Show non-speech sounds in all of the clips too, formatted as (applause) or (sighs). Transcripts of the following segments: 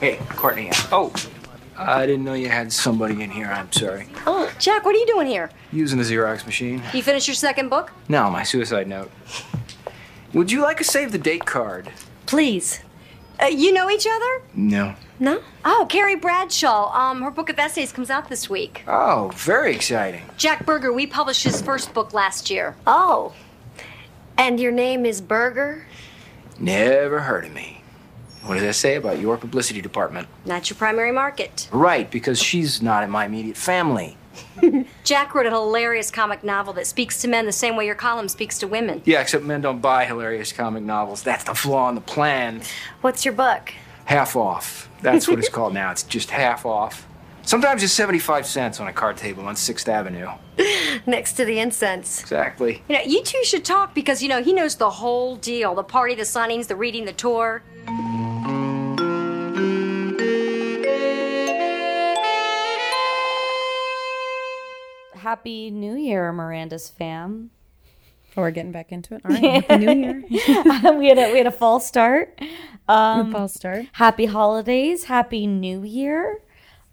Hey, Courtney. Oh, I didn't know you had somebody in here. I'm sorry. Oh, Jack, what are you doing here? Using the Xerox machine. You finished your second book? No, my suicide note. Would you like a save the date card? Please. Uh, you know each other? No. No. Oh, Carrie Bradshaw. Um, her book of essays comes out this week. Oh, very exciting. Jack Berger, we published his first book last year. Oh. And your name is Berger? Never heard of me. What does that say about your publicity department? Not your primary market. Right, because she's not in my immediate family. (laughs) Jack wrote a hilarious comic novel that speaks to men the same way your column speaks to women. Yeah, except men don't buy hilarious comic novels. That's the flaw in the plan. What's your book? Half off. That's what it's called now. It's just half off. Sometimes it's 75 cents on a card table on 6th Avenue. (laughs) Next to the incense. Exactly. You know, you two should talk because, you know, he knows the whole deal the party, the signings, the reading, the tour. Happy New Year, Miranda's fam. Oh, we're getting back into it. All right, (laughs) Happy New Year. (laughs) we had a we had a fall start. Um, False start. happy holidays, happy New Year.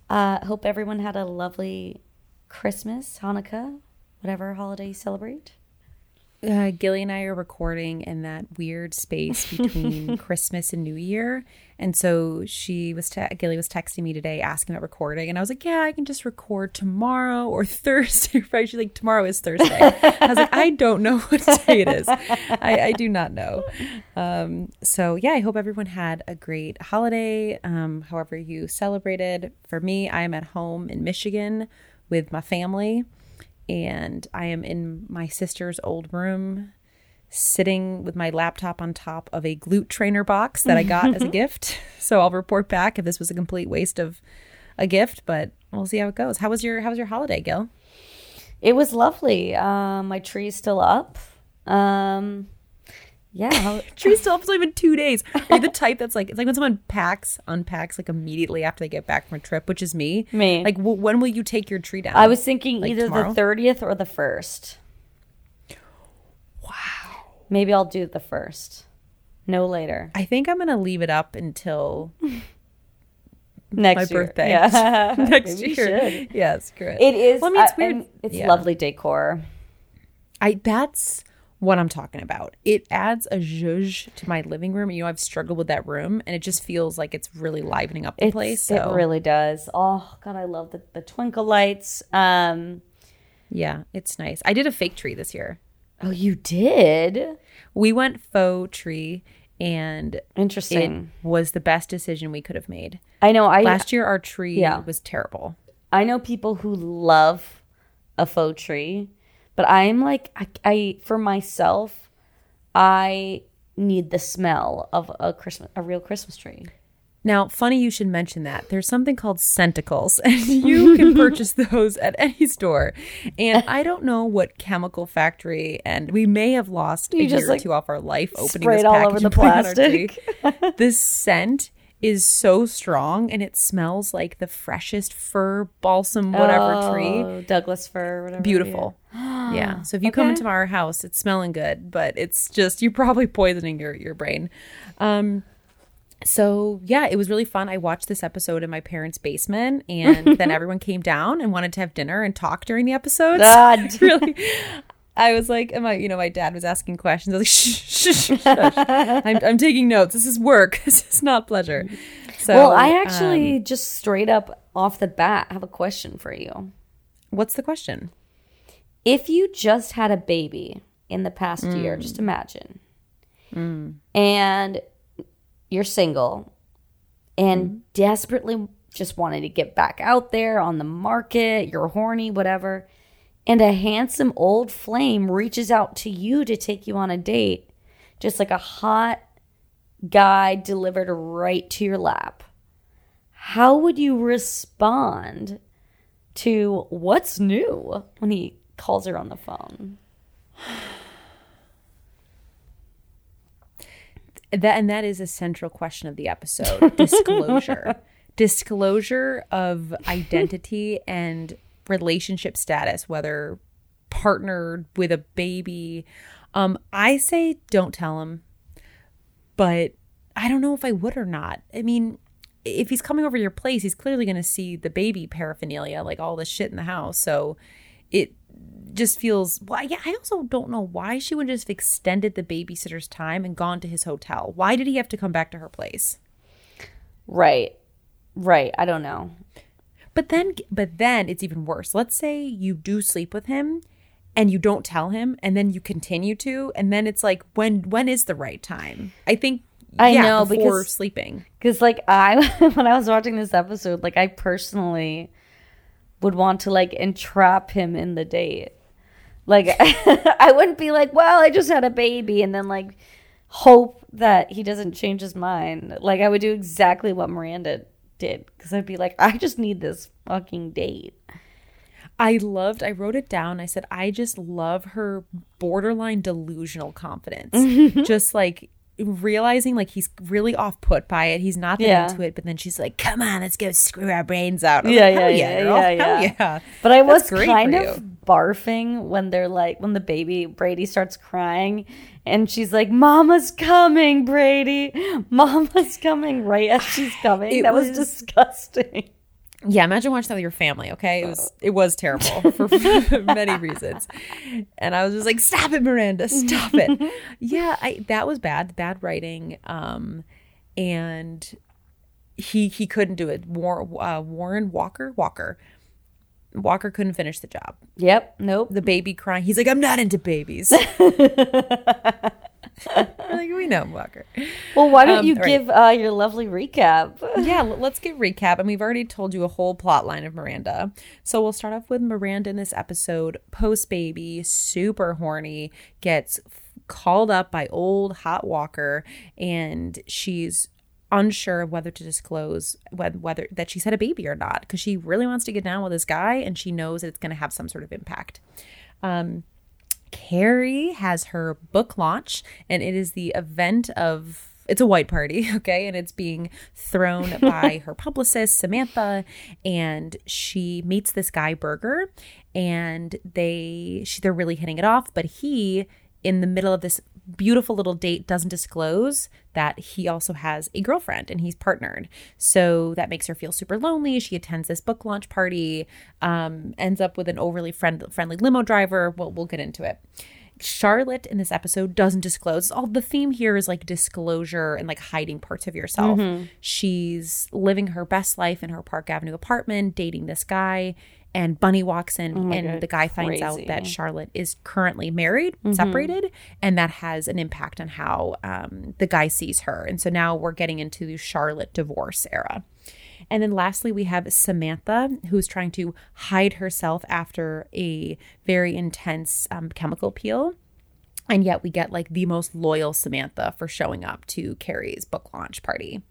Uh, hope everyone had a lovely Christmas, Hanukkah, whatever holiday you celebrate. Uh, Gilly and I are recording in that weird space (laughs) between Christmas and New Year, and so she was te- Gilly was texting me today asking about recording, and I was like, "Yeah, I can just record tomorrow or (laughs) Thursday." Right? (laughs) She's like, "Tomorrow is Thursday." I was like, "I don't know what day it is. I, I do not know." Um, so yeah, I hope everyone had a great holiday, um, however you celebrated. For me, I am at home in Michigan with my family and I am in my sister's old room sitting with my laptop on top of a glute trainer box that I got as a (laughs) gift. So I'll report back if this was a complete waste of a gift, but we'll see how it goes. How was your how was your holiday, Gil? It was lovely. Um, my tree's still up. Um, yeah, Tree still up been two days. Are you the (laughs) type that's like it's like when someone packs, unpacks like immediately after they get back from a trip, which is me. Me. Like w- when will you take your tree down? I was thinking Like either tomorrow? the thirtieth or the first. Wow. Maybe I'll do the first. No later. I think I'm gonna leave it up until (laughs) Next my year. birthday Yeah. (laughs) next Maybe year. should. Yeah, screw it. It is. Well, I mean, it's uh, weird. It's Yeah. lovely decor. I that's what I'm talking about. It adds a zhuzh to my living room. You know, I've struggled with that room, and it just feels like it's really livening up the It's- place. So It really does. Oh God, I love the, the twinkle lights. Um, yeah, it's nice. I did a fake tree this year. oh, you did. We went faux tree, and it Interesting. was the best decision we could have made. I know. I Last year, our tree Yeah. was terrible. I know people who love a faux tree, but I'm like, I, I for myself, I need the smell of a Christmas, a real Christmas tree. Now, funny you should mention that. There's something called Scentsicles, (laughs) and you can (laughs) purchase those at any store. And I don't know what chemical factory, and we may have lost a You just, year or two off our life opening this all package over the and putting it on our plastic. (laughs) this scent is so strong, and it smells like the freshest fir, balsam, whatever tree. Oh, Douglas fir, whatever. Beautiful. (gasps) (gasps) (gasps) Yeah. So if you come into our house, it's smelling good, but it's just (laughs) you're probably poisoning your your brain. Um so yeah, it was really fun. I watched this episode in my parents' basement and then (laughs) everyone came down and wanted to have dinner and talk during the episode. So (laughs) Ah, I really I was like, and my, you know, my dad was asking questions. I was like, shh, shh, shh, shush. I'm, I'm taking notes. This is work. This is not pleasure. So, well, I um, actually just straight up off the bat have a question for you. what's the question? If you just had a baby in the past year, mm. just imagine, mm. and you're single and mm-hmm. desperately just wanted to get back out there on the market, you're horny, whatever, and a handsome old flame reaches out to you to take you on a date, just like a hot guy delivered right to your lap. How would you respond to what's new when he calls her on the phone? that and that is a central question of the episode disclosure (laughs) disclosure of identity and relationship status whether partnered with a baby um i say don't tell him but i don't know if i would or not i mean if he's coming over to your place, he's clearly going to see the baby paraphernalia, like all the shit in the house. So it just feels well yeah i also don't know why she would just have extended the babysitter's time and gone to his hotel why did he have to come back to her place Right. Right. I don't know. but then but then it's even worse let's say you do sleep with him and you don't tell him and then you continue to and then it's like when when is the right time i think I yeah, know, before because- sleeping Because, like, I, (laughs) when I was watching this episode, like, I personally would want to, like, entrap him in the date. Like, (laughs) I wouldn't be like, well, I just had a baby, and then, like, hope that he doesn't change his mind. Like, I would do exactly what Miranda did. Because I'd be like, I just need this fucking date. I loved, I wrote it down. I said, I just love her borderline delusional confidence. (laughs) just like realizing like he's really off put by it. He's not that Yeah. into it, but then she's like, come on, let's go screw our brains out. Was Yeah, like, yeah, yeah, yeah, yeah. yeah. But I was That's great kind of barfing when they're like, when the baby Brady starts crying, and she's like, "Mama's coming, Brady. Mama's coming!" Right as she's coming. It that was, was- disgusting. Yeah, imagine watching that with your family. Okay, it was it was terrible for (laughs) many (laughs) reasons, and I was just like, "Stop it, Miranda! Stop it!" (laughs) yeah, I that was bad, bad writing, um, and he he couldn't do it. War, uh, Warren Walker Walker Walker couldn't finish the job. Yep. Nope. The baby crying. He's like, "I'm not into babies." Like we know Walker. Well, why don't Um, you all right. give uh, your lovely recap? yeah, let's get recap. And we've already told you a whole plot line of Miranda. So we'll start off with Miranda in this episode, post baby, super horny, gets f- called up by old hot Walker, and she's unsure of whether to disclose whether, whether that she's had a baby or not because she really wants to get down with this guy and she knows that it's going to have some sort of impact. Um, Carrie has her book launch, and it is the event of it's a white party, (laughs) okay, and it's being thrown (laughs) by her publicist Samantha, and she meets this guy Berger, and they she, they're really hitting it off, but he in the middle of this beautiful little date doesn't disclose that he also has a girlfriend and he's partnered. So that makes her feel super lonely. She attends this book launch party, um, ends up with an overly friend- friendly limo driver. We'll, we'll get into it. Charlotte in this episode doesn't disclose. All the theme here is like disclosure and like hiding parts of yourself. She's living her best life in her Park Avenue apartment, dating this guy, and Bunny walks in and God, the guy finds out that Charlotte is currently married, separated, and that has an impact on how um, the guy sees her. And so now we're getting into the Charlotte divorce era. And then lastly, we have Samantha, who's trying to hide herself after a very intense um, chemical peel. And yet we get like the most loyal Samantha for showing up to Carrie's book launch party.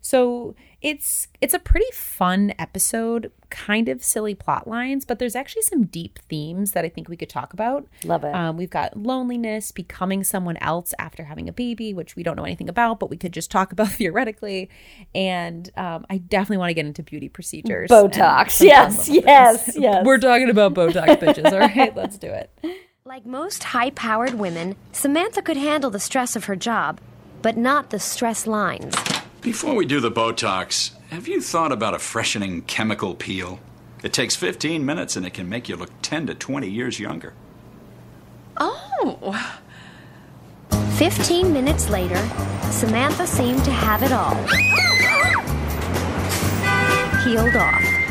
So it's it's a pretty fun episode, kind of silly plot lines, but there's actually some deep themes that I think we could talk about. Love it. Um, we've got loneliness, becoming someone else after having a baby, which we don't know anything about, but we could just talk about (laughs) theoretically. And um, I definitely want to get into beauty procedures, Botox. Yes, yes, things. (laughs) yes. We're talking about Botox, bitches. All right, let's do it. Like most high powered women, Samantha could handle the stress of her job, but not the stress lines. Before we do the Botox, have you thought about a freshening chemical peel? It takes 15 minutes and it can make you look 10 to 20 years younger. Oh, 15 minutes later, Samantha seemed to have it all. Peeled off.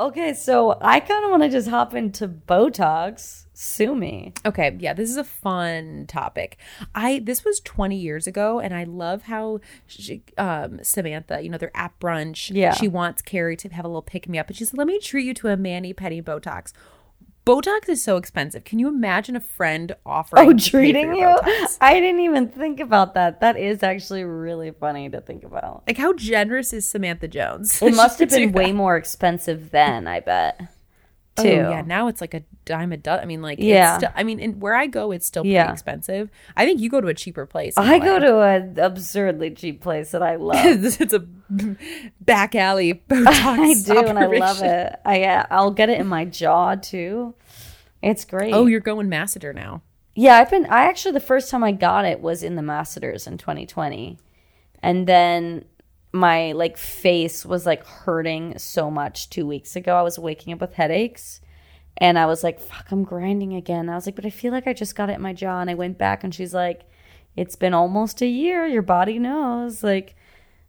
Okay, so I kind of want to just hop into Botox. Sue me. Okay, yeah, this is a fun topic. I this was 20 years ago, and I love how she, um, Samantha, you know, they're at brunch. Yeah. she wants Carrie to have a little pick me up, and she's like, "Let me treat you to a mani pedi Botox." Botox is so expensive. Can you imagine a friend oh, offering? Oh, pay for treating you? Botox? I didn't even think about that. That is actually really funny to think about. Like, how generous is Samantha Jones? It (laughs) must have been way more expensive then, I bet. Oh, yeah, now it's like a dime a dozen. I mean, like, Yeah. It's still, I mean, where I go, it's still pretty Yeah. expensive. I think you go to a cheaper place. I go to an absurdly cheap place that I (laughs) love. it's a (laughs) back alley (laughs) Botox I do, and I love it. I uh, I'll get it in my jaw too. It's great. Oh, you're going masseter now. yeah. I've been. I actually the first time I got it was in the Masseters in 2020, and then my like face was like hurting so much two weeks ago. I was waking up with headaches. And I was like, fuck, I'm grinding again. I was like, but I feel like I just got it in my jaw. And I went back and she's like, it's been almost a year. Your body knows. Like,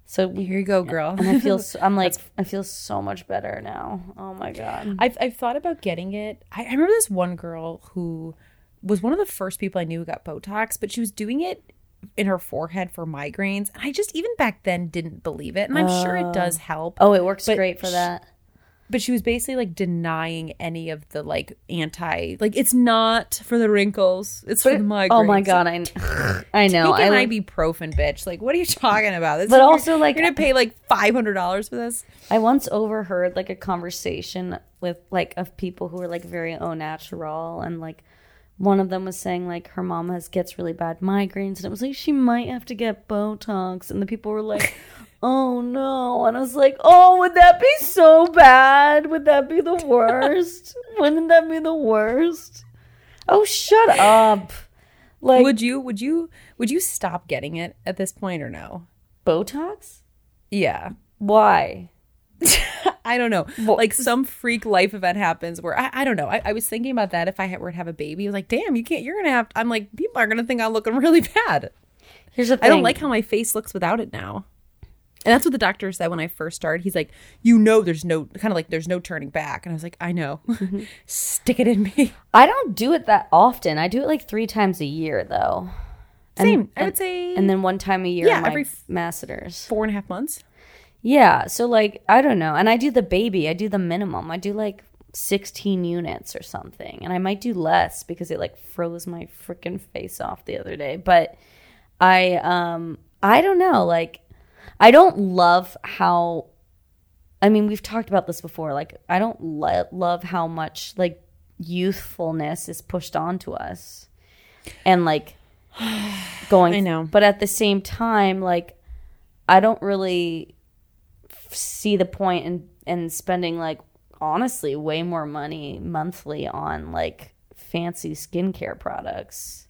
so Here you go, girl. and I feel, so, I'm (laughs) like, I feel so much better now. Oh my God. I've I've thought about getting it. I, I remember this one girl who was one of the first people I knew who got Botox, but she was doing it in her forehead for migraines. And I just even back then didn't believe it. And I'm sure it oh. does help. Oh, it works great for sh- that. But she was basically like denying any of the like anti like it's not for the wrinkles. It's for the migraines. Oh my God. I, (laughs) I know. Take an I, ibuprofen, bitch. Like, what are you talking about? This But you're- also, like- you're gonna pay like five hundred dollars for this. I once overheard like a conversation with like of people who were like very au natural and like one of them was saying like her mom has gets really bad migraines and it was like she might have to get Botox and the people were like, (laughs) Oh no and I was like, Oh, would that be so bad? Would that be the worst? (laughs) Wouldn't that be the worst? Oh shut up. Like would you? Would you? Would you stop getting it at this point or no? Botox? Yeah. Why? (laughs) I don't know. like some freak life event happens where I, I don't know. I, I was thinking about that if I had, were to have a baby. I was like, damn, you can't. You're gonna have. I'm like, people are gonna think I'm looking really (laughs) bad. Here's the thing. I don't like how my face looks without it now. And that's what the doctor said when I first started. He's like, you know, there's no kind of like there's no turning back. And I was like, I know. (laughs) Mm-hmm. Stick it in me. I don't do it that often. I do it like three times a year, though. And- Same. I would and- say And then one time a year, Yeah, my every masseters. four and a half months. Yeah, so like I don't know, and I do the baby. I do the minimum. I do like sixteen units or something, and I might do less because it like froze my freaking face off the other day. But I um I don't know, like I don't love how. I mean, we've talked about this before. Like, I don't lo- love how much like youthfulness is pushed onto us, and like (sighs) going. I know. but at the same time, like I don't really see the point in in spending like honestly way more money monthly on like fancy skincare products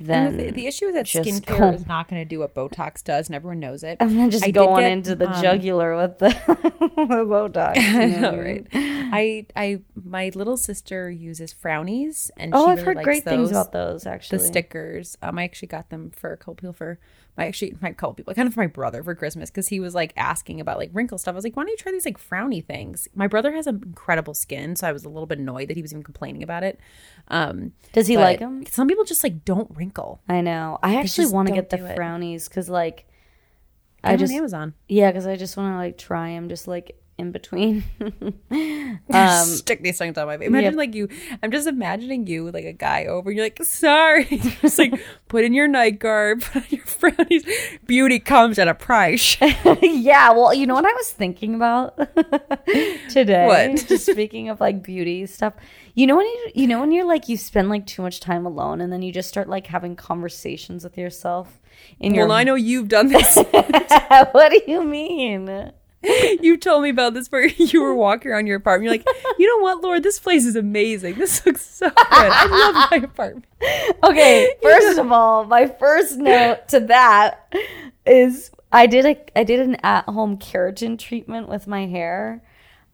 than the, the issue is that skincare go- is not going to do what Botox does, and everyone knows it. I'm not just I going get, into the um, jugular with the, (laughs) the Botox. (laughs) I you know know, I right? I, I, my little sister uses frownies, and Oh, I've really heard great things about those actually. the stickers. Um, I actually got them for a couple people for my actually my couple people, kind of for my brother for Christmas because he was like asking about like wrinkle stuff. I was like, why don't you try these like frowny things? My brother has an incredible skin, so I was a little bit annoyed that he was even complaining about it. Um, Does he like them? Some people just like don't wrinkle. I know. I actually just want to don't get the do it. frownies because like I I just on Amazon. yeah because I just want to like try them just like in between. (laughs) um, Stick these things on my face. Imagine yep. like you. I'm just imagining you like a guy over. and You're like, sorry. (laughs) just like put in your night guard, (laughs) put on your frownies. Beauty comes at a price. yeah, well, you know what I was thinking about today. What? Just speaking of like beauty stuff. You know when you you know when you're like you spend like too much time alone and then you just start like having conversations with yourself in your well, I know you've done this. what do you mean? (laughs) you told me about this where (laughs) you were walking around your apartment. You're like, you know what, Lord, this place is amazing. This (laughs) looks so good. I love my apartment. Okay, first of all, my first note to that is I did a I did an at home keratin treatment with my hair.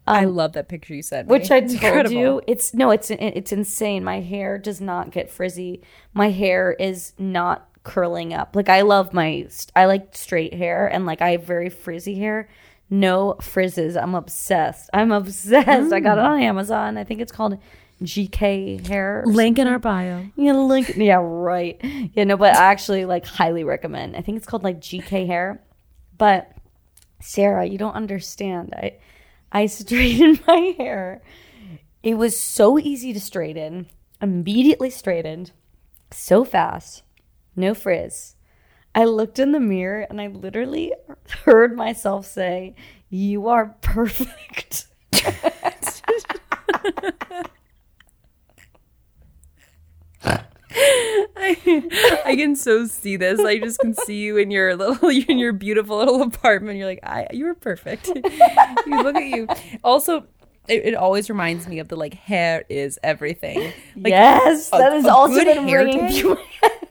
I um, love that picture you sent me. which I It's told incredible. you. It's no, it's it's insane. My hair does not get frizzy. My hair is not curling up. Like I love my I like straight hair and like I have very frizzy hair. No frizzes. I'm obsessed. I'm obsessed. I got it on mm. Amazon. I think it's called GK hair. Link in our bio. yeah, link. Yeah, right. Yeah, no, but I actually like highly recommend. I think it's called like GK hair. But Sarah, you don't understand. I I (laughs) straightened my hair. It was so easy to straighten. Immediately straightened. So fast. No frizz. I looked in the mirror and I literally heard myself say, "You are perfect." I, I can so see this. I just can see you in your little, (laughs) in your beautiful little apartment. You're like, I, you were perfect. (laughs) you look at you. Also, it, it always reminds me of the like hair is everything. Like, yes, that has a also been hair ringing through my head.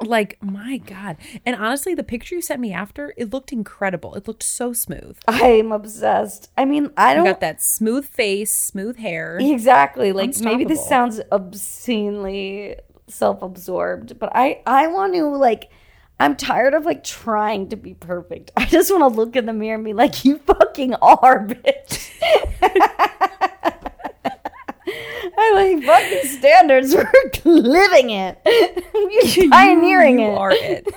Like, my God. And honestly, the picture you sent me after, it looked incredible. It looked so smooth. I'm obsessed. I mean, I don't got that smooth face, smooth hair. exactly like maybe this sounds obscenely self-absorbed, but I I want to like I'm tired of like trying to be perfect. (laughs) I just want to look in the mirror and be like, you fucking are, bitch. (laughs) I like fucking standards. We're (laughs) living it. (laughs) You're pioneering you it. are it. (laughs)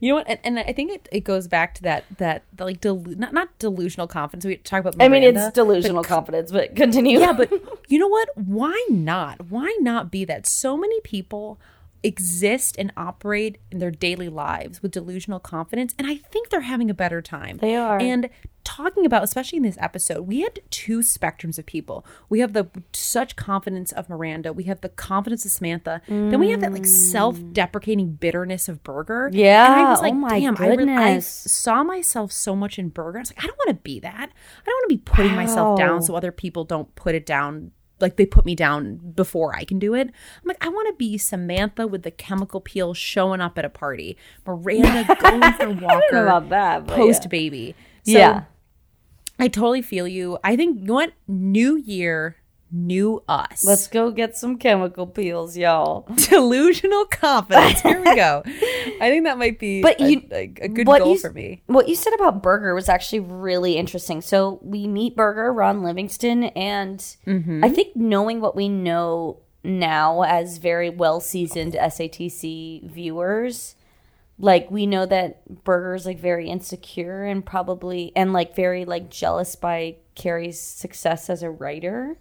You know what? And, and I think it, it goes back to that that the, like delu- not not delusional confidence. We talk about. I mean, it's delusional confidence, but continue. yeah, but you know what? Why not? Why not be that? So many people exist and operate in their daily lives with delusional confidence, and I think they're having a better time. They are. And talking about, especially in this episode, we had two spectrums of people. We have the such confidence of Miranda. We have the confidence of Samantha. Then we have that like self-deprecating bitterness of Berger. and I was like, Oh my damn, I, re- I saw myself so much in Berger. I was like, I don't want to be that. I don't want to be putting myself down so other people don't put it down like they put me down before I can do it. I'm like, I want to be Samantha with the chemical peel showing up at a party. Miranda (laughs) going for Walker about that, post yeah. baby. So yeah. I totally feel you. I think you know what? New year, new us. Let's go get some chemical peels, y'all. (laughs) (laughs) delusional confidence. Here we go. (laughs) I think that might be But you- a, a good goal you- for me. What you said about Berger was actually really interesting. So we meet Berger, Ron Livingston, and Mm-hmm. I think knowing what we know now as very well seasoned SATC viewers, like we know that Berger is like very insecure and probably and like very like jealous by Carrie's success as a writer.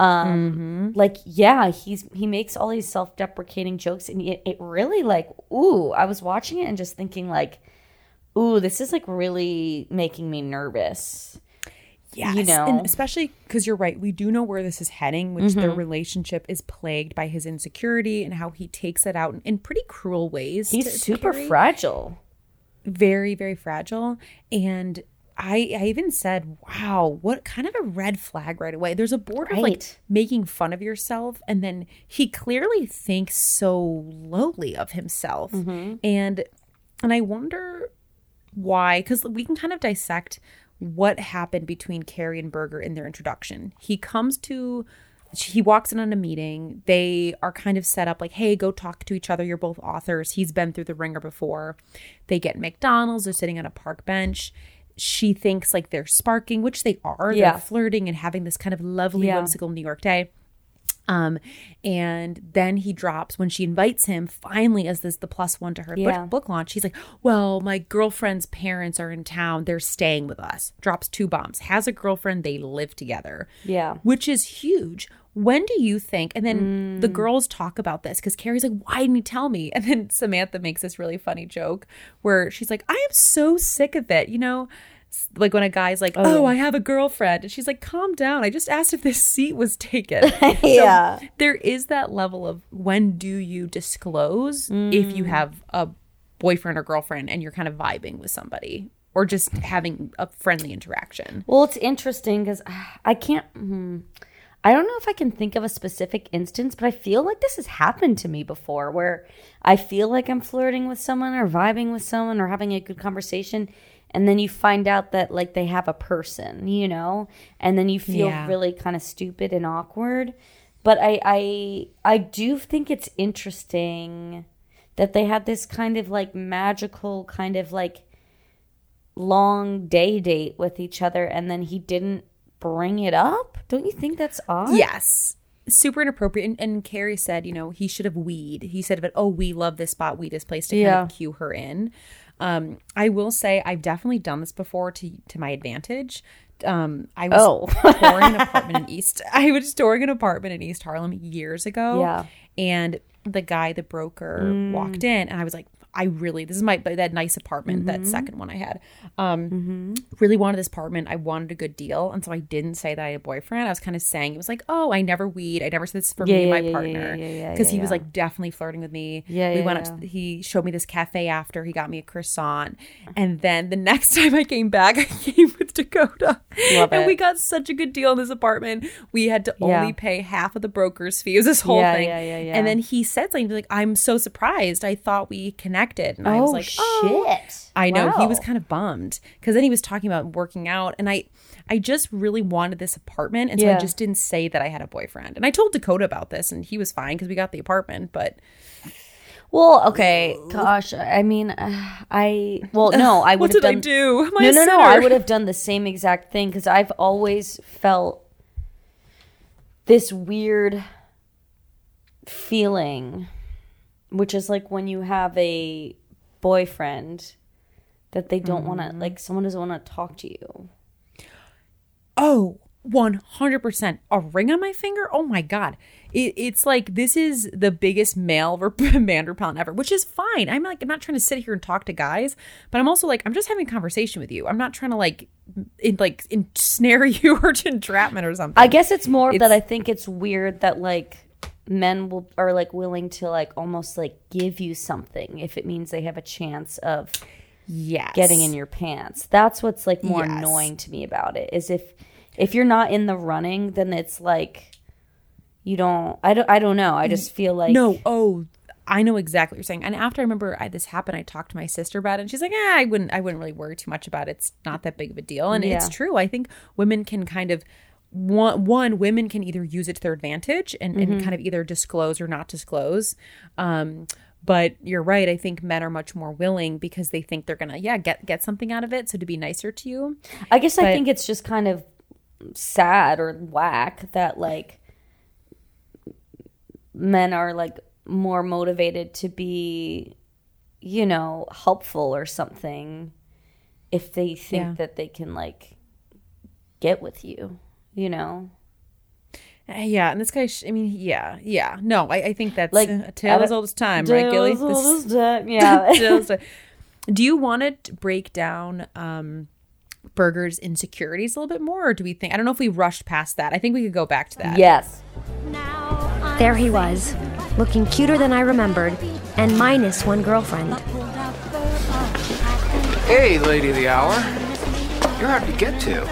Um, like yeah, he's he makes all these self deprecating jokes, and it, it really like ooh, I was watching it and just thinking like, ooh, this is like really making me nervous. Yes. you know. And especially because you're right. We do know where this is heading, which their relationship is plagued by his insecurity and how he takes it out in, in pretty cruel ways. He's super fragile. very very fragile and I, I even said, wow, what kind of a red flag right away. There's a border of like making fun of yourself. And then he clearly thinks so lowly of himself. Mm-hmm. And and I wonder why, because we can kind of dissect what happened between Carrie and Berger in their introduction. He comes to he walks in on a meeting. They are kind of set up like, hey, go talk to each other. You're both authors. He's been through the ringer before. They get McDonald's. They're sitting on a park bench. She thinks like they're sparking, which they are. Yeah. They're flirting and having this kind of lovely, Yeah. whimsical New York day. Um, and then he drops when she invites him finally as this the plus one to her Yeah. book, book launch. He's like, Well, my girlfriend's parents are in town. They're staying with us. Drops two bombs. Has a girlfriend. They live together. Yeah. Which is huge. When do you think? And then the Mm. girls talk about this because Carrie's like, Why didn't you tell me? (laughs) And then Samantha makes this really funny joke where she's like, I am so sick of it. You know, like when a guy's like, Oh, I have a girlfriend. And she's like, Calm down. I just asked if this seat was taken. (laughs) Yeah. So there is that level of when do you disclose if you have a boyfriend or girlfriend and you're kind of vibing with somebody or just having a friendly interaction. Well, it's interesting because I can't. hmm, I don't know if I can think of a specific instance, but I feel like this has happened to me before where I feel like I'm flirting with someone or vibing with someone or having a good conversation. And then you find out that like they have a person, you know, and then you feel Yeah. really kind of stupid and awkward. But I, I, I do think it's interesting that they had this kind of like magical kind of like long day date with each other and then he didn't bring it up? Don't you think that's odd? Yes. Super inappropriate. And, and Carrie said, you know, he should have weed. He said, but oh, we love this spot, weed is place to kind of cue her in. Um, I will say I've definitely done this before to to my advantage. Um, I was Oh. (laughs) touring an apartment in East. I was touring an apartment in East Harlem years ago. Yeah. And the guy, the broker, walked in, and I was like, I really this is my that nice apartment, that second one I had. Um, really wanted this apartment. I wanted a good deal, and so I didn't say that I had a boyfriend. I was kind of saying it was like, oh, I never weed. I never said this for Yeah, me and my yeah, partner because yeah, he was like definitely flirting with me. Yeah, we went up. He showed me this cafe after. He got me a croissant, and then the (laughs) next time I came back, I came with with Dakota. Love and it. we got such a good deal in this apartment. We had to Yeah. only pay half of the broker's fee. It was this whole Yeah, thing. yeah, yeah, yeah. And then he said something like, I'm so surprised. I thought we connected. And I was oh like, oh. shit! oh. I know he was kind of bummed because then he was talking about working out, and I, I just really wanted this apartment, and so I just didn't say that I had a boyfriend. And I told Dakota about this, and he was fine because we got the apartment. But Well, okay, gosh, I mean, (sighs) I well, no, I would (laughs) what have did I done. do? Am no, no, no. I would have done the same exact thing because I've always felt this weird feeling, which is like when you have a boyfriend that they don't want Mm-hmm. to, like, someone doesn't want to talk to you. Oh, 100%. A ring on my finger? Oh my God. It, it's like this is the biggest male Vanderpump (laughs) ever, which is fine. I'm like, I'm not trying to sit here and talk to guys, but I'm also like, I'm just having a conversation with you. I'm not trying to like, in, like ensnare (laughs) you or to entrapment or something. I guess it's more that I think it's weird that like men will are like willing to like almost like give you something if it means they have a chance of yes. getting in your pants. That's what's like more Yes. annoying to me about it is if if you're not in the running, then it's like you don't. I don't. I don't know. I just feel like No, oh, I know exactly what you're saying. And after I remember I, this happened, I talked to my sister about it, and she's like, "Yeah, I wouldn't, I wouldn't really worry too much about it. It's not that big of a deal." And it's true. I think women can kind of one, one women can either use it to their advantage and, Mm-hmm. and kind of either disclose or not disclose. Um, but you're right. I think men are much more willing because they think they're gonna, yeah, get get something out of it. So to be nicer to you, I guess I think it's just kind of sad or whack that like men are like more motivated to be, you know, helpful or something if they think Yeah. that they can like get with you, you know. Uh, yeah. And this guy, sh- I mean, yeah, yeah. No, I, I think that's Like, a tale as old as time, right, Gilly? This- old as (laughs) time. Yeah. Do you want to break down um Berger's insecurities a little bit more, or do we think? I don't know if we rushed past that. I think we could go back to that. yes. There he was, looking cuter than I remembered, and minus one girlfriend. Hey, lady of the hour. You're hard to get to.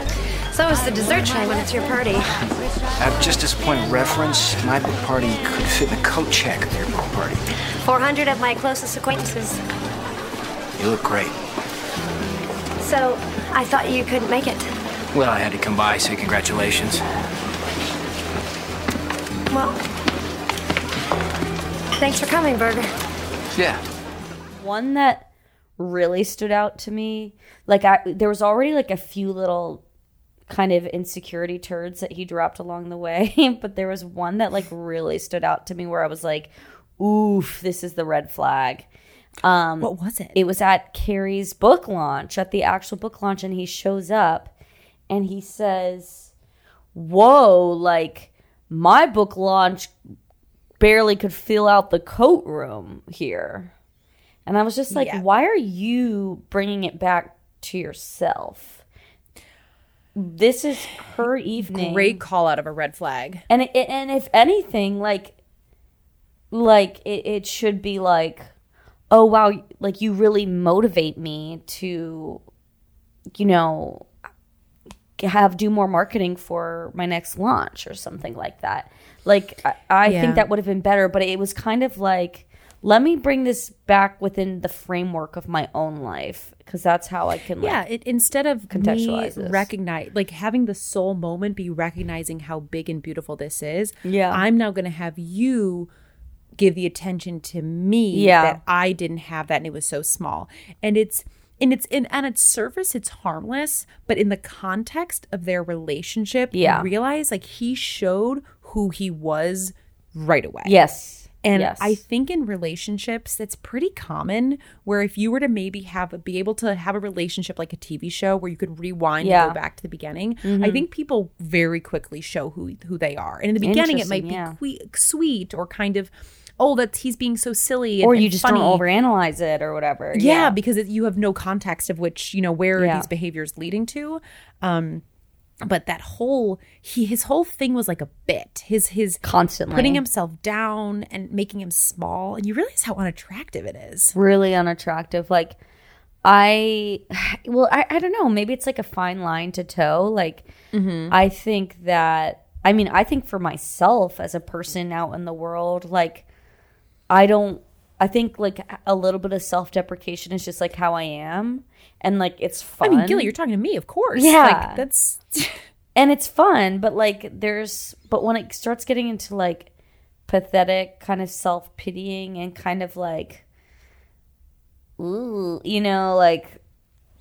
So is the dessert tray when it's your party. Uh, just as point of reference, my book party could fit in a coat check of your book party. 400 of my closest acquaintances. You look great. So I thought you couldn't make it. Well, I had to come by, so congratulations. Well, thanks for coming, Berger. Yeah. one that really stood out to me like I, there was already like a few little kind of insecurity turds that he dropped along the way (laughs) but there was one that like really stood out to me where i was like oof this is the red flag um What was it? it was at carrie's book launch at the actual book launch and he shows up and he says whoa like my book launch barely could fill out the coat room here and I was just like, Yeah. why are you bringing it back to yourself? This is her evening. Great call out of a red flag. And it, and if anything, like, like it, it should be like, oh wow, like you really motivate me to, you know, have do more marketing for my next launch or something like that. Like I, I Yeah. think that would have been better, but it was kind of like, let me bring this back within the framework of my own life because that's how I can. Like, Yeah, it, instead of me Contextualize this. recognize, like having the soul moment be recognizing how big and beautiful this is. Yeah. I'm now going to have you give the attention to me Yeah. that I didn't have that, and it was so small. And it's and it's in on its surface, it's harmless, but in the context of their relationship, Yeah. you realize like he showed who he was right away. Yes. And yes. I think in relationships, it's pretty common where if you were to maybe have be able to have a relationship like a TV show where you could rewind Yeah. and go back to the beginning, I mm-hmm. think people very quickly show who who they are. And in the beginning, it might be que- sweet or kind of, oh, that he's being so silly, and, or you just funny. don't overanalyze it or whatever. Yeah, because it, you have no context of which you know where Yeah. are these behaviors leading to. Um, but that whole he his whole thing was like a bit. His his Constantly. putting himself down and making him small, and you realize how unattractive it is. really unattractive. Like I (sighs) well, I, I don't know. Maybe it's like a fine line to toe. Like I think that I mean, I think for myself as a person out in the world, like I don't I think like a little bit of self deprecation is just like how I am. And like it's fun. I mean, Gilly, you're talking to me, of course. Yeah. Like, that's. (laughs) and it's fun, but like there's but when it starts getting into like pathetic kind of self pitying and kind of like ooh, you know, like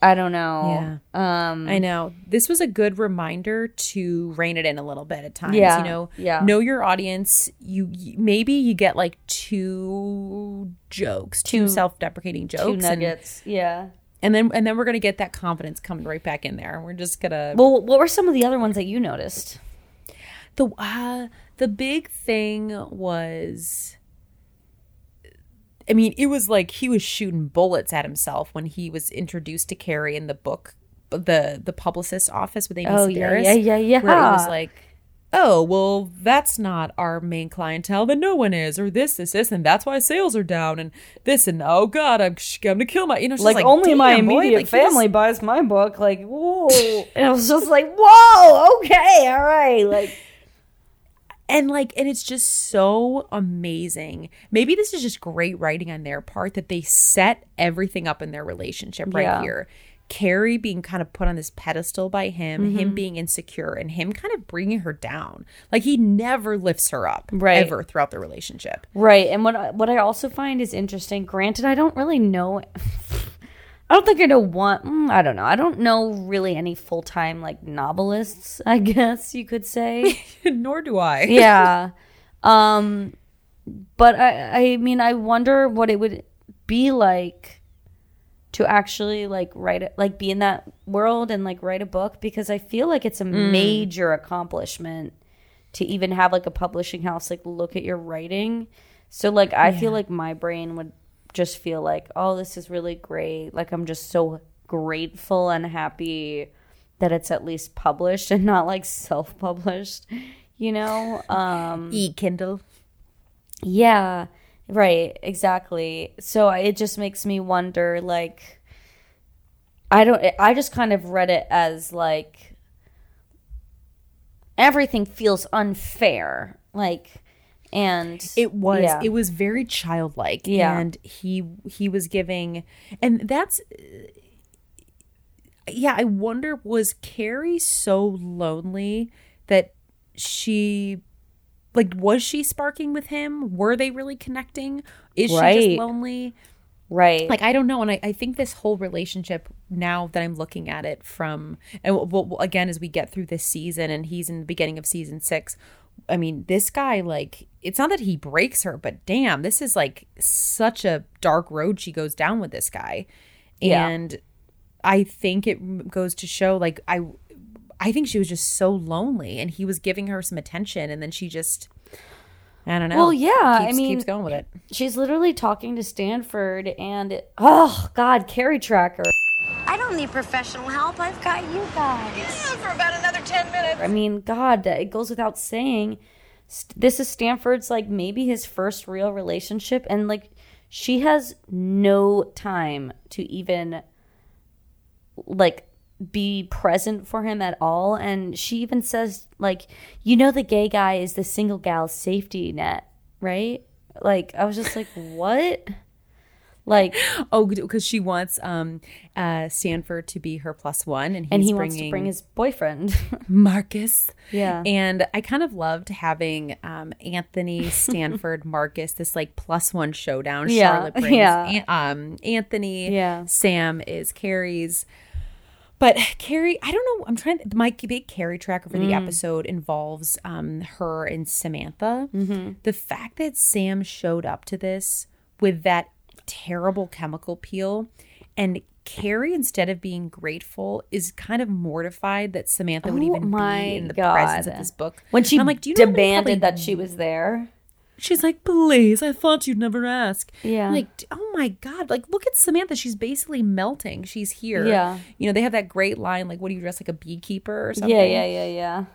I don't know. Yeah. Um I know. This was a good reminder to rein it in a little bit at times. Yeah, You know, yeah. know your audience. You, you maybe you get like two jokes, two, Two- self-deprecating jokes, two and- nuggets. yeah. and then and then we're gonna get that confidence coming right back in there. We're just gonna Well, what were some of the other ones that you noticed? the uh, the big thing was I mean, it was like he was shooting bullets at himself when he was introduced to Carrie in the book, the the publicist office with Amy Oh, yeah, Sedaris. yeah, yeah, yeah. Where it was like, oh, well, that's not our main clientele. Then no one is, or this, this, this, and that's why sales are down, and this, and oh god, I'm, I'm gonna kill my, you know, just Like, only my damn, boy, immediate like, family buys my book. Like, whoa. (laughs) and I was just like, whoa, okay, all right. Like and like and it's just so amazing maybe this is just great writing on their part that they set everything up in their relationship right Yeah. here carrie being kind of put on this pedestal by him Mm-hmm. him being insecure and him kind of bringing her down like he never lifts her up Right. ever throughout the relationship Right, and what what I also find is interesting. Granted, I don't really know. I don't think I know one. mm, I don't know. I don't know really any full time like novelists. I (laughs) guess you could say. (laughs) nor do i (laughs) yeah, um, but I I mean I wonder what it would be like to actually like write it, like be in that world and like write a book because I feel like it's a major accomplishment to even have like a publishing house like look at your writing. So like I feel like my brain would just feel like, oh, this is really great. Like I'm just so grateful and happy that it's at least published and not like self-published, you know? Um e kindle yeah, right, exactly. So I- it just makes me wonder like I don't I just kind of read it as like everything feels unfair. Like and it was yeah. it was very childlike Yeah. and he he was giving and that's yeah i wonder was carrie so lonely that she like was she sparking with him were they really connecting is she just lonely right. like i don't know and I, I think this whole relationship now that i'm looking at it from and we'll, we'll- again as we get through this season and he's in the beginning of season six i mean this guy like it's not that he breaks her but damn this is like such a dark road she goes down with this guy Yeah. and i think it goes to show like i i think she was just so lonely and he was giving her some attention and then she just i don't know Well, yeah, I mean- keeps going with it She's literally talking to Stanford and it, oh god, Carrie Tracker. I don't need professional help. I've got you guys. Yeah, For about another 10 minutes. I mean, God, it goes without saying. This is Stanford's like maybe his first real relationship, and like she has no time to even like be present for him at all. And she even says like, you know, the gay guy is the single gal's safety net, right? Like I was just like, (laughs) what? Like, (gasps) Oh, because she wants um uh Stanford to be her plus one, and he's and he wants to bring his boyfriend. (laughs) Marcus. Yeah. and I kind of loved having um Anthony (laughs) Stanford Marcus this like plus one showdown. Yeah, Charlotte brings yeah. An- um Anthony. Yeah. Sam is Carrie's. But Carrie, I don't know. I'm trying. My big Carrie tracker for the Mm. episode involves um, her and Samantha. Mm-hmm. The fact that Sam showed up to this with that terrible chemical peel, and Carrie, instead of being grateful, is kind of mortified that Samantha would Oh even my be in the God. presence of this book. when she And I'm like, do you know demanded that she was there. She's like, please, I thought you'd never ask. Yeah. Like, oh my God. Like, look at Samantha. She's basically melting. She's here. Yeah. You know, they have that great line, like, what do you dress like a beekeeper or something? Yeah, yeah, yeah, yeah.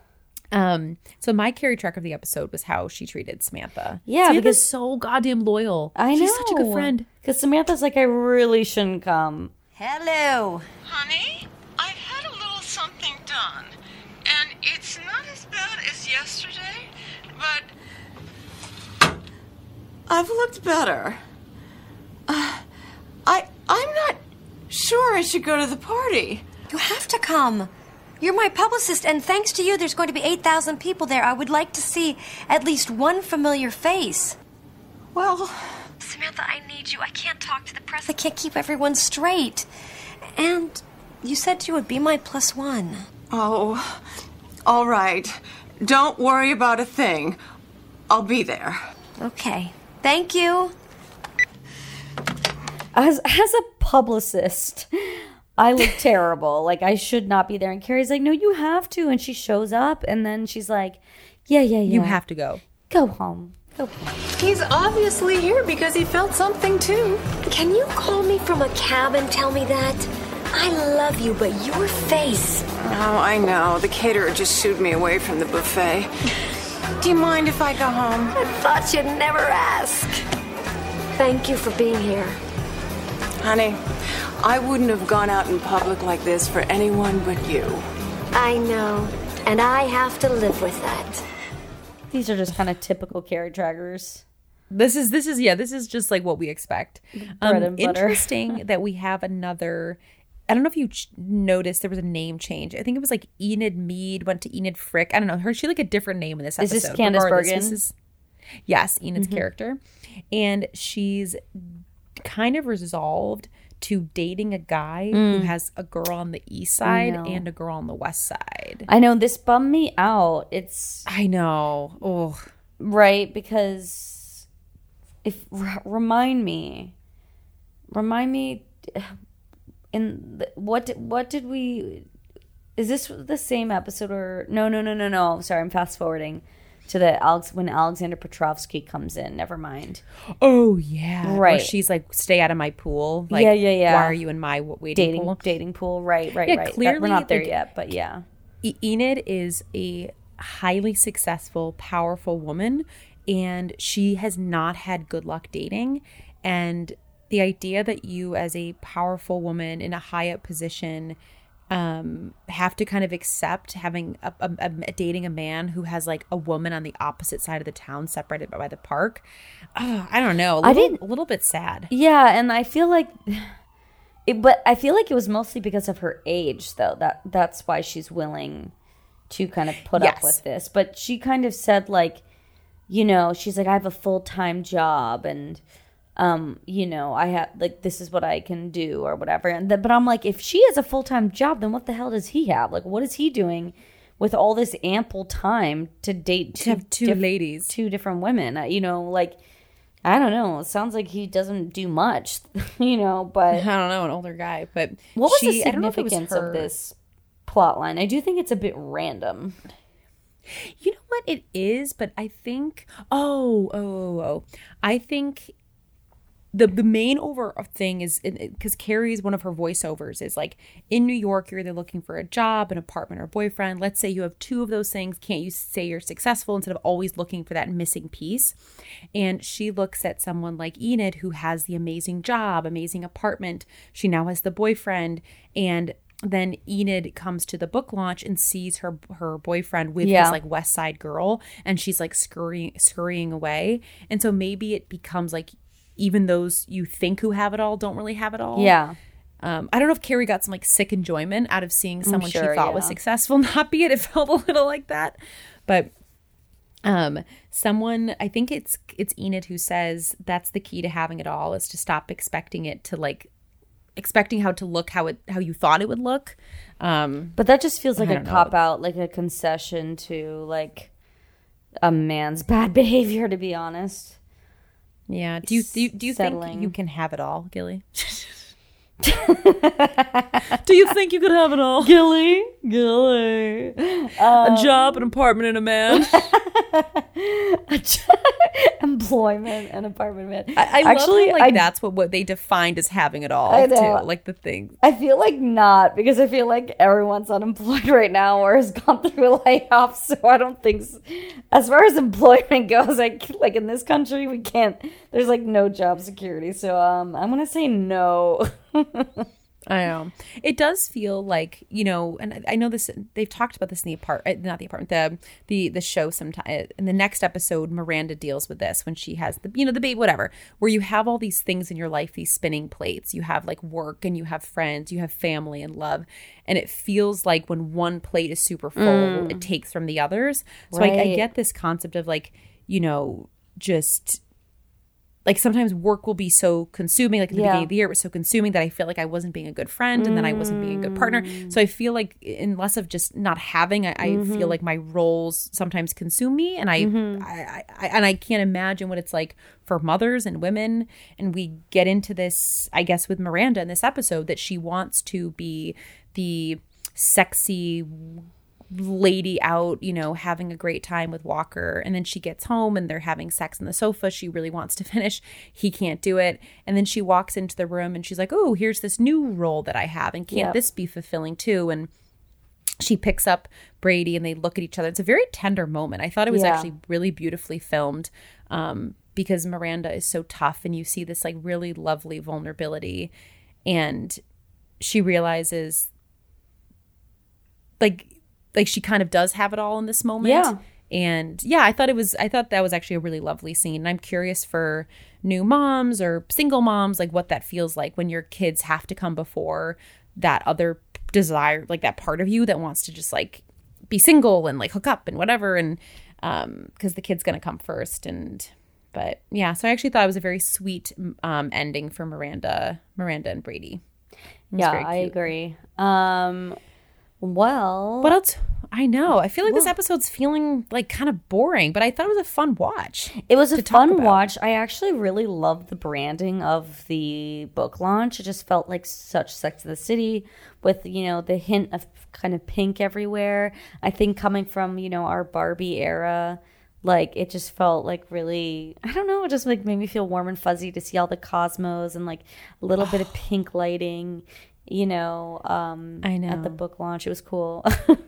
Um, so my carry track of the episode was how she treated Samantha. Yeah, Samantha's because- so goddamn loyal. I know. She's such a good friend. Because Samantha's like, I really shouldn't come. Hello. Honey, I've had a little something done. And it's not as bad as yesterday, but I've looked better. Uh, I I'm not sure I should go to the party. You have to come. You're my publicist, and thanks to you, there's going to be 8,000 people there. I would like to see at least one familiar face. Well, Samantha, I need you. I can't talk to the press. I can't keep everyone straight. And you said you would be my plus one. oh, all right. Don't worry about a thing. I'll be there. Okay. Thank you. as as a publicist i look terrible like i should not be there and carrie's like no you have to and she shows up and then she's like yeah yeah yeah You have to go. go home go home He's obviously here because he felt something too. Can you call me from a cab and tell me that? I love you, but your face. Oh, I know. The caterer just shooed me away from the buffet. Do you mind if I go home? I thought you'd never ask. Thank you for being here. Honey, I wouldn't have gone out in public like this for anyone but you. I know, and I have to live with that. these are just kind of typical carrie draggers This is this is yeah, this is just like what we expect. Bread Um, and interesting (laughs) that we have another. I don't know if you ch- noticed there was a name change. I think it was like Enid Mead went to Enid Frick. I don't know. Her she like a different name in this Is this Candice Regardless, Bergen? This is, yes, Enid's Mm-hmm. character, and she's kind of resolved to dating a guy who has a girl on the east side Mm. and a girl on the west side. i know this bummed me out. It's I know. Oh, right? Because if r- remind me. Remind me (sighs) in the, what what did we is this the same episode or no no no no no. Sorry i'm fast forwarding to the Alex when Alexander Petrovsky comes in never mind oh yeah. Where Right. she's like, stay out of my pool. Like, Yeah, yeah, yeah. Why are you in my waiting dating pool? dating pool right right Yeah, right That- clearly, we're not there like- yet but yeah Enid is a highly successful, powerful woman, and she has not had good luck dating. And the idea that you, as a powerful woman in a high up position, um, have to kind of accept having a, a, a- dating a man who has like a woman on the opposite side of the town, separated by the park. I don't know. a I little- didn't- a little bit sad. Yeah, and I feel like (sighs) it, but I feel like it was mostly because of her age though. That that's why she's willing to kind of put up with this. But she kind of said like, you know, she's like I have a full-time job and um, you know, I have like this is what I can do or whatever. And the, but I'm like if she has a full-time job, then what the hell does he have? Like what is he doing with all this ample time to date two, have two ladies. two different women? You know, like I don't know. It sounds like he doesn't do much, (laughs) you know, but I don't know, an older guy, but what was she, the I don't know if it was significance of this plot line? I do think it's a bit random. You know what it is, but I think oh oh oh, oh. I think the the main over thing is because Carrie's one of her voiceovers is like in New York you're either looking for a job, an apartment, or boyfriend. Let's say you have two of those things. Can't you say you're successful instead of always looking for that missing piece? And she looks at someone like Enid who has the amazing job, amazing apartment. She now has the boyfriend and then Enid comes to the book launch and sees her her boyfriend with Yeah. this like West Side girl, and she's like scurrying scurrying away. And so maybe it becomes like even those you think who have it all don't really have it all. Yeah. Um, I don't know if Carrie got some like sick enjoyment out of seeing someone sure, she thought was successful (laughs) not be it. It felt a little like that, but um, someone I think it's it's Enid who says that's the key to having it all is to stop expecting it to like expecting how to look how it how you thought it would look. Um, But that just feels like a know. cop out, like a concession to like a man's (laughs) bad behavior. To be honest, yeah. Do you do you, do you think you can have it all, Gilly? (laughs) (laughs) do you think you could have it all? Gilly, Gilly, a job, an apartment, and a man. (laughs) employment and apartment man. I, I Actually, how, like I that's what, what they defined as having it all I know. too. Like the thing. I feel like not because I feel like everyone's unemployed (laughs) right now or has gone through layoffs. So I don't think, as far as employment goes, like like in this country, we can't. There's like no job security. So um, I'm gonna say no. I know. It does feel like you know, and I- know this. They've talked about this in the apart, uh, not the apartment, the the the show. Sometime in the next episode, Miranda deals with this when she has the you know the baby, whatever, where you have all these things in your life, these spinning plates. You have like work, and you have friends, you have family and love, and it feels like when one plate is super full, it takes from the others. So I, I get this concept of like you know just like sometimes work will be so consuming like at the Yeah. beginning of the year it was so consuming that i feel like i wasn't being a good friend and then i wasn't being a good partner. Mm. So i feel like in less of just not having i, I feel mm-hmm. like my roles sometimes consume me and mm-hmm. I, I, I and i can't imagine what it's like for mothers and women. And we get into this i guess with miranda in this episode that she wants to be the sexy lady out, you know, having a great time with Walker. And then she gets home and they're having sex on the sofa. She really wants to (laughs) finish. He can't do it. And then she walks into the room and she's like, oh, here's this new role that I have. And can't Yep. this be fulfilling too? And she picks up Brady and they look at each other. It's a very tender moment. I thought it was Yeah. actually really beautifully filmed um, because Miranda is so tough and you see this like really lovely vulnerability. And she realizes like like she kind of does have it all in this moment. Yeah. And yeah, I thought it was I thought that was actually a really lovely scene. And I'm curious for new moms or single moms like what that feels like when your kids have to come before that other desire like that part of you that wants to just like be single and like hook up and whatever and um because the kid's to come first and but yeah, so I actually thought it was a very sweet um ending for Miranda Miranda and Brady. Yeah, I agree. Um, well, What else? I know. I feel like this episode's feeling like kind of boring, but I thought it was a fun watch. It was a fun watch. I actually really loved the branding of the book launch. It just felt like such Sex of the City with, you know, the hint of kind of pink everywhere. I think coming from, you know, our Barbie era, like it just felt like really I don't know, it just like made me feel warm and fuzzy to see all the cosmos and like a little bit of (sighs) pink lighting, you know, um I know. at the book launch. It was cool. (laughs)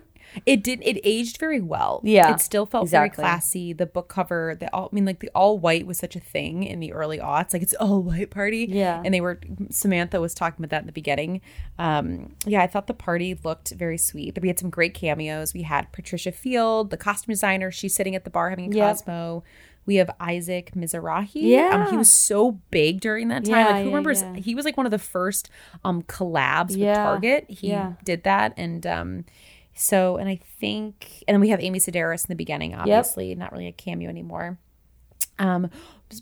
It did. It aged very well. Yeah, it still felt exactly. very classy. The book cover, the all. I mean, like the all white was such a thing in the early aughts. Like it's all white party. Yeah. and they were. Samantha was talking about that in the beginning. Um, yeah, I thought the party looked very sweet. We had some great cameos. We had Patricia Field, the costume designer. She's sitting at the bar having a Yep. Cosmo. We have Isaac Mizrahi. Yeah. um, he was so big during that time. Yeah, like who yeah, remembers? yeah. He was like one of the first um collabs with Target. He did that and um so and i think and then we have amy sedaris in the beginning obviously not really a cameo anymore um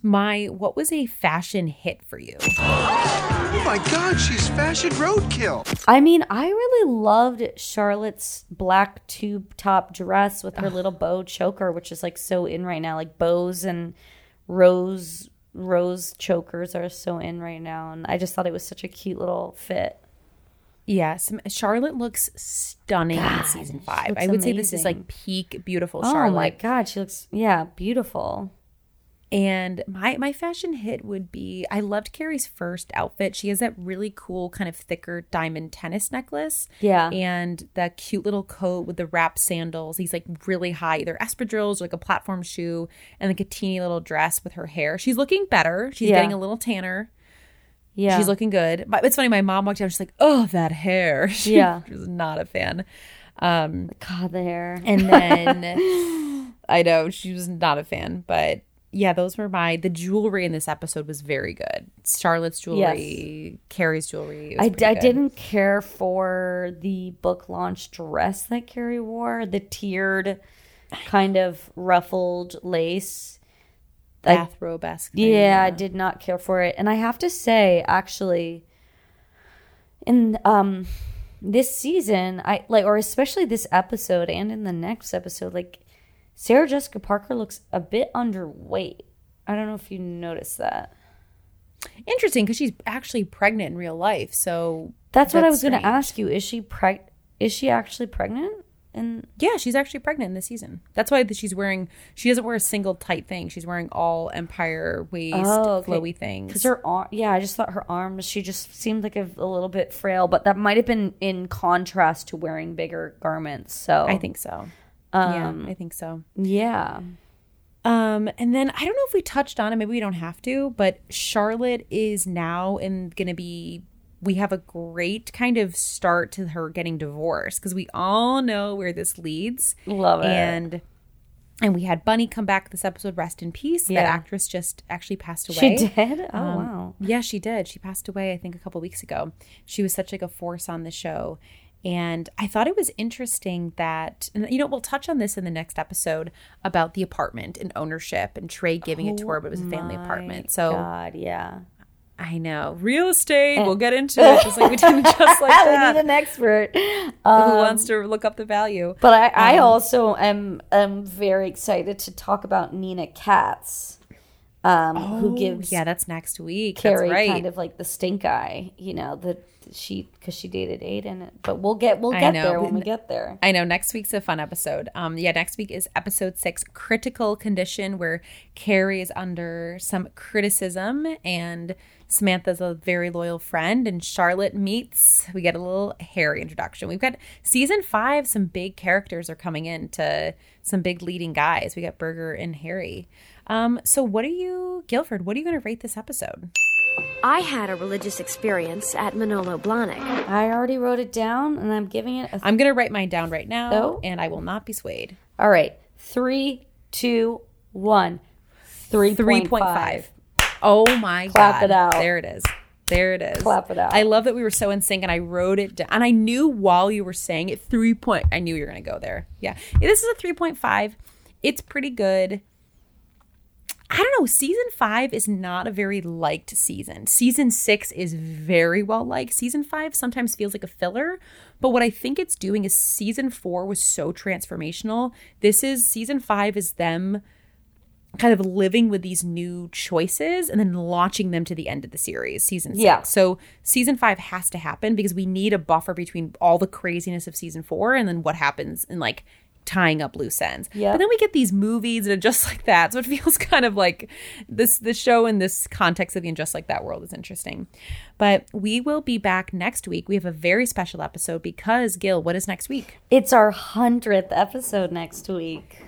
my what was a fashion hit for you Oh my god, she's fashion roadkill. I mean, I really loved Charlotte's black tube top dress with her little bow choker, which is like so in right now. Like bows and rose rose chokers are so in right now, and I just thought it was such a cute little fit. yes charlotte looks stunning in season five i would say this is like peak beautiful Oh my god, she looks yeah beautiful. And my my fashion hit would be I loved Carrie's first outfit. She has that really cool kind of thicker diamond tennis necklace. Yeah. And that cute little coat with the wrap sandals. These like really high, either espadrilles or like a platform shoe, and like a teeny little dress with her hair. She's looking better. She's Yeah. getting a little tanner. Yeah, She's looking good. But it's funny, my mom walked down, she's like, Oh, that hair. (laughs) She Yeah. (laughs) was not a fan. Um God the hair. and then (laughs) I know she was not a fan, but yeah, those were my the jewelry in this episode was very good. Charlotte's jewelry, Carrie's jewelry. I, didn't care for the book launch dress that Carrie wore, the tiered kind of ruffled lace. Bathrobe esque. Yeah, I did not care for it. And I have to say, actually, in um this season, I like or especially this episode and in the next episode, like Sarah Jessica Parker looks a bit underweight. I don't know if you noticed that. Interesting because she's actually pregnant in real life. So That's, what I was going to ask you. Is she preg is she actually pregnant? And yeah, she's actually pregnant in this season. That's why she's wearing. She doesn't wear a single tight thing. She's wearing all Empire waist Oh, okay. flowy things. Because her arm, yeah, I just thought her arms, she just seemed like a, a little bit frail, but that might have been in contrast to wearing bigger garments. So I think so. Um, yeah, I think so. yeah, Um, and then I don't know if we touched on it, maybe we don't have to, but Charlotte is now and gonna be we have a great kind of start to her getting divorced because we all know where this leads. Love it. And and we had Bunny come back this episode. Rest in peace. That actress just actually passed away. She did? Oh, Um, wow. Yeah, she did. She passed away, I think, a couple weeks ago. She was such like a force on the show. And I thought it was interesting that, and, you know, we'll touch on this in the next episode about the apartment and ownership and Trey giving it to her, but it was a family apartment. So Oh God, yeah. I know real estate. We'll get into it just like we did (laughs) just like we need an expert. Who Um, wants to look up the value? But I, I Um, also am am very excited to talk about Nina Katz, um, who Oh, gives yeah, that's next week. Carrie that's right. kind of like the stink eye. You know, the she because she dated Aiden. But we'll get we'll get there when we get there. I know next week's a fun episode. Um, yeah, next week is episode six, critical condition, where Carrie is under some criticism and Samantha's a very loyal friend, and Charlotte meets. We get a little Harry introduction. We've got season five. Some big characters are coming in to some big leading guys. We got Berger and Harry. Um, so what are you, Guilford? What are you going to rate this episode? I had a religious experience at Manolo Blahnik. I already wrote it down, and I'm giving it. I'm going to write mine down right now, Oh. and I will not be swayed. All right, three, two, one. Three Three point five. Oh my Clap god! it out. There it is. There it is. Clap it out. I love that we were so in sync, and I wrote it down. And I knew while you were saying it, three point. I knew you were going to go there. Yeah, this is a three point five. It's pretty good. I don't know. Season five is not a very liked season. Season six is very well liked. Season five sometimes feels like a filler. But what I think it's doing is season four was so transformational. This is season five is them kind of living with these new choices and then launching them to the end of the series, season six. Yeah. So season five has to happen because we need a buffer between all the craziness of season four and then what happens in like tying up loose ends. Yeah. But then we get these movies and just (laughs) like that. So it feels kind of like this the show in this context of the and just like that world is interesting. But we will be back next week. We have a very special episode because Gil, what is next week? It's our hundredth episode next week.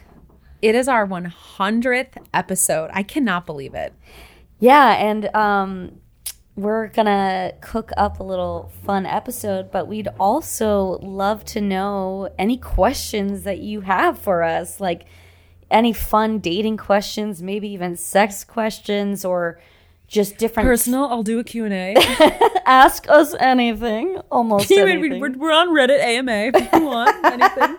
It is our 100th episode. I cannot believe it. Yeah, and um, we're gonna cook up a little fun episode, but we'd also love to know any questions that you have for us, like any fun dating questions, maybe even sex questions, or just different Personal, I'll do a Q&A. (laughs) Ask us anything, almost mean anything. we- we're, we're on Reddit AMA if you (laughs) want anything.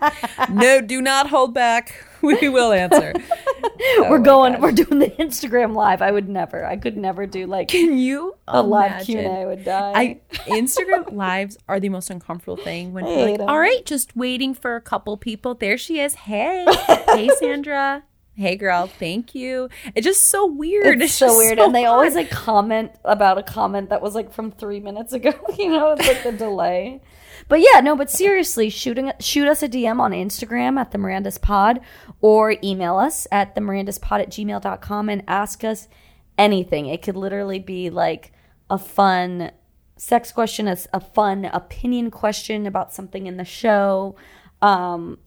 no, do not hold back. (laughs) We will answer. Oh we're going. gosh. We're doing the Instagram live. I would never. I could never do like Can you a live imagine? Q and A. I would die. I Instagram lives are the most uncomfortable thing when like, all right, just waiting for a couple people. There she is. Hey, hey, Sandra. Hey, girl. Thank you. It's just so weird. it's, so weird, so and they always like comment about a comment that was like from three minutes ago. (laughs) You know, it's like the delay. But yeah, no. But seriously, shooting shoot us a DM on Instagram at the Miranda's Pod, or email us at the Miranda's Pod at gmail.com and ask us anything. It could literally be like a fun sex question, a, a fun opinion question about something in the show, um,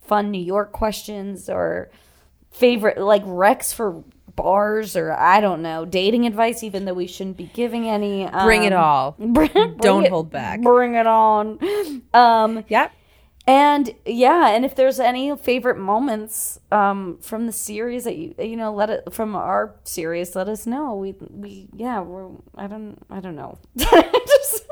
fun New York questions, or favorite like Rex for bars or I don't know dating advice even though we shouldn't be giving any um, Bring it all. (laughs) bring- Don't it- hold back. bring it on um Yep. and yeah and if there's any favorite moments um from the series that you you know let it from our series let us know we we yeah we're I don't I don't know (laughs) just,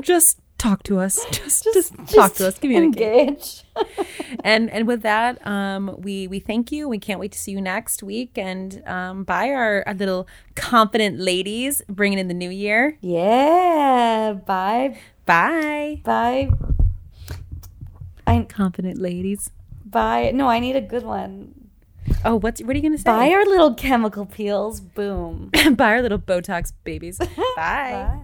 Just talk to us. (laughs) Just, just, talk to us. Communicate. engage (laughs) and and with that, um, we we thank you. We can't wait to see you next week. And um, bye, our, our little confident ladies, bringing in the new year. yeah bye Bye, bye I'm confident ladies. bye no I need a good one Oh, what's what are you gonna say? Buy our little chemical peels. Boom. (laughs) Buy our little Botox babies. Bye. Bye.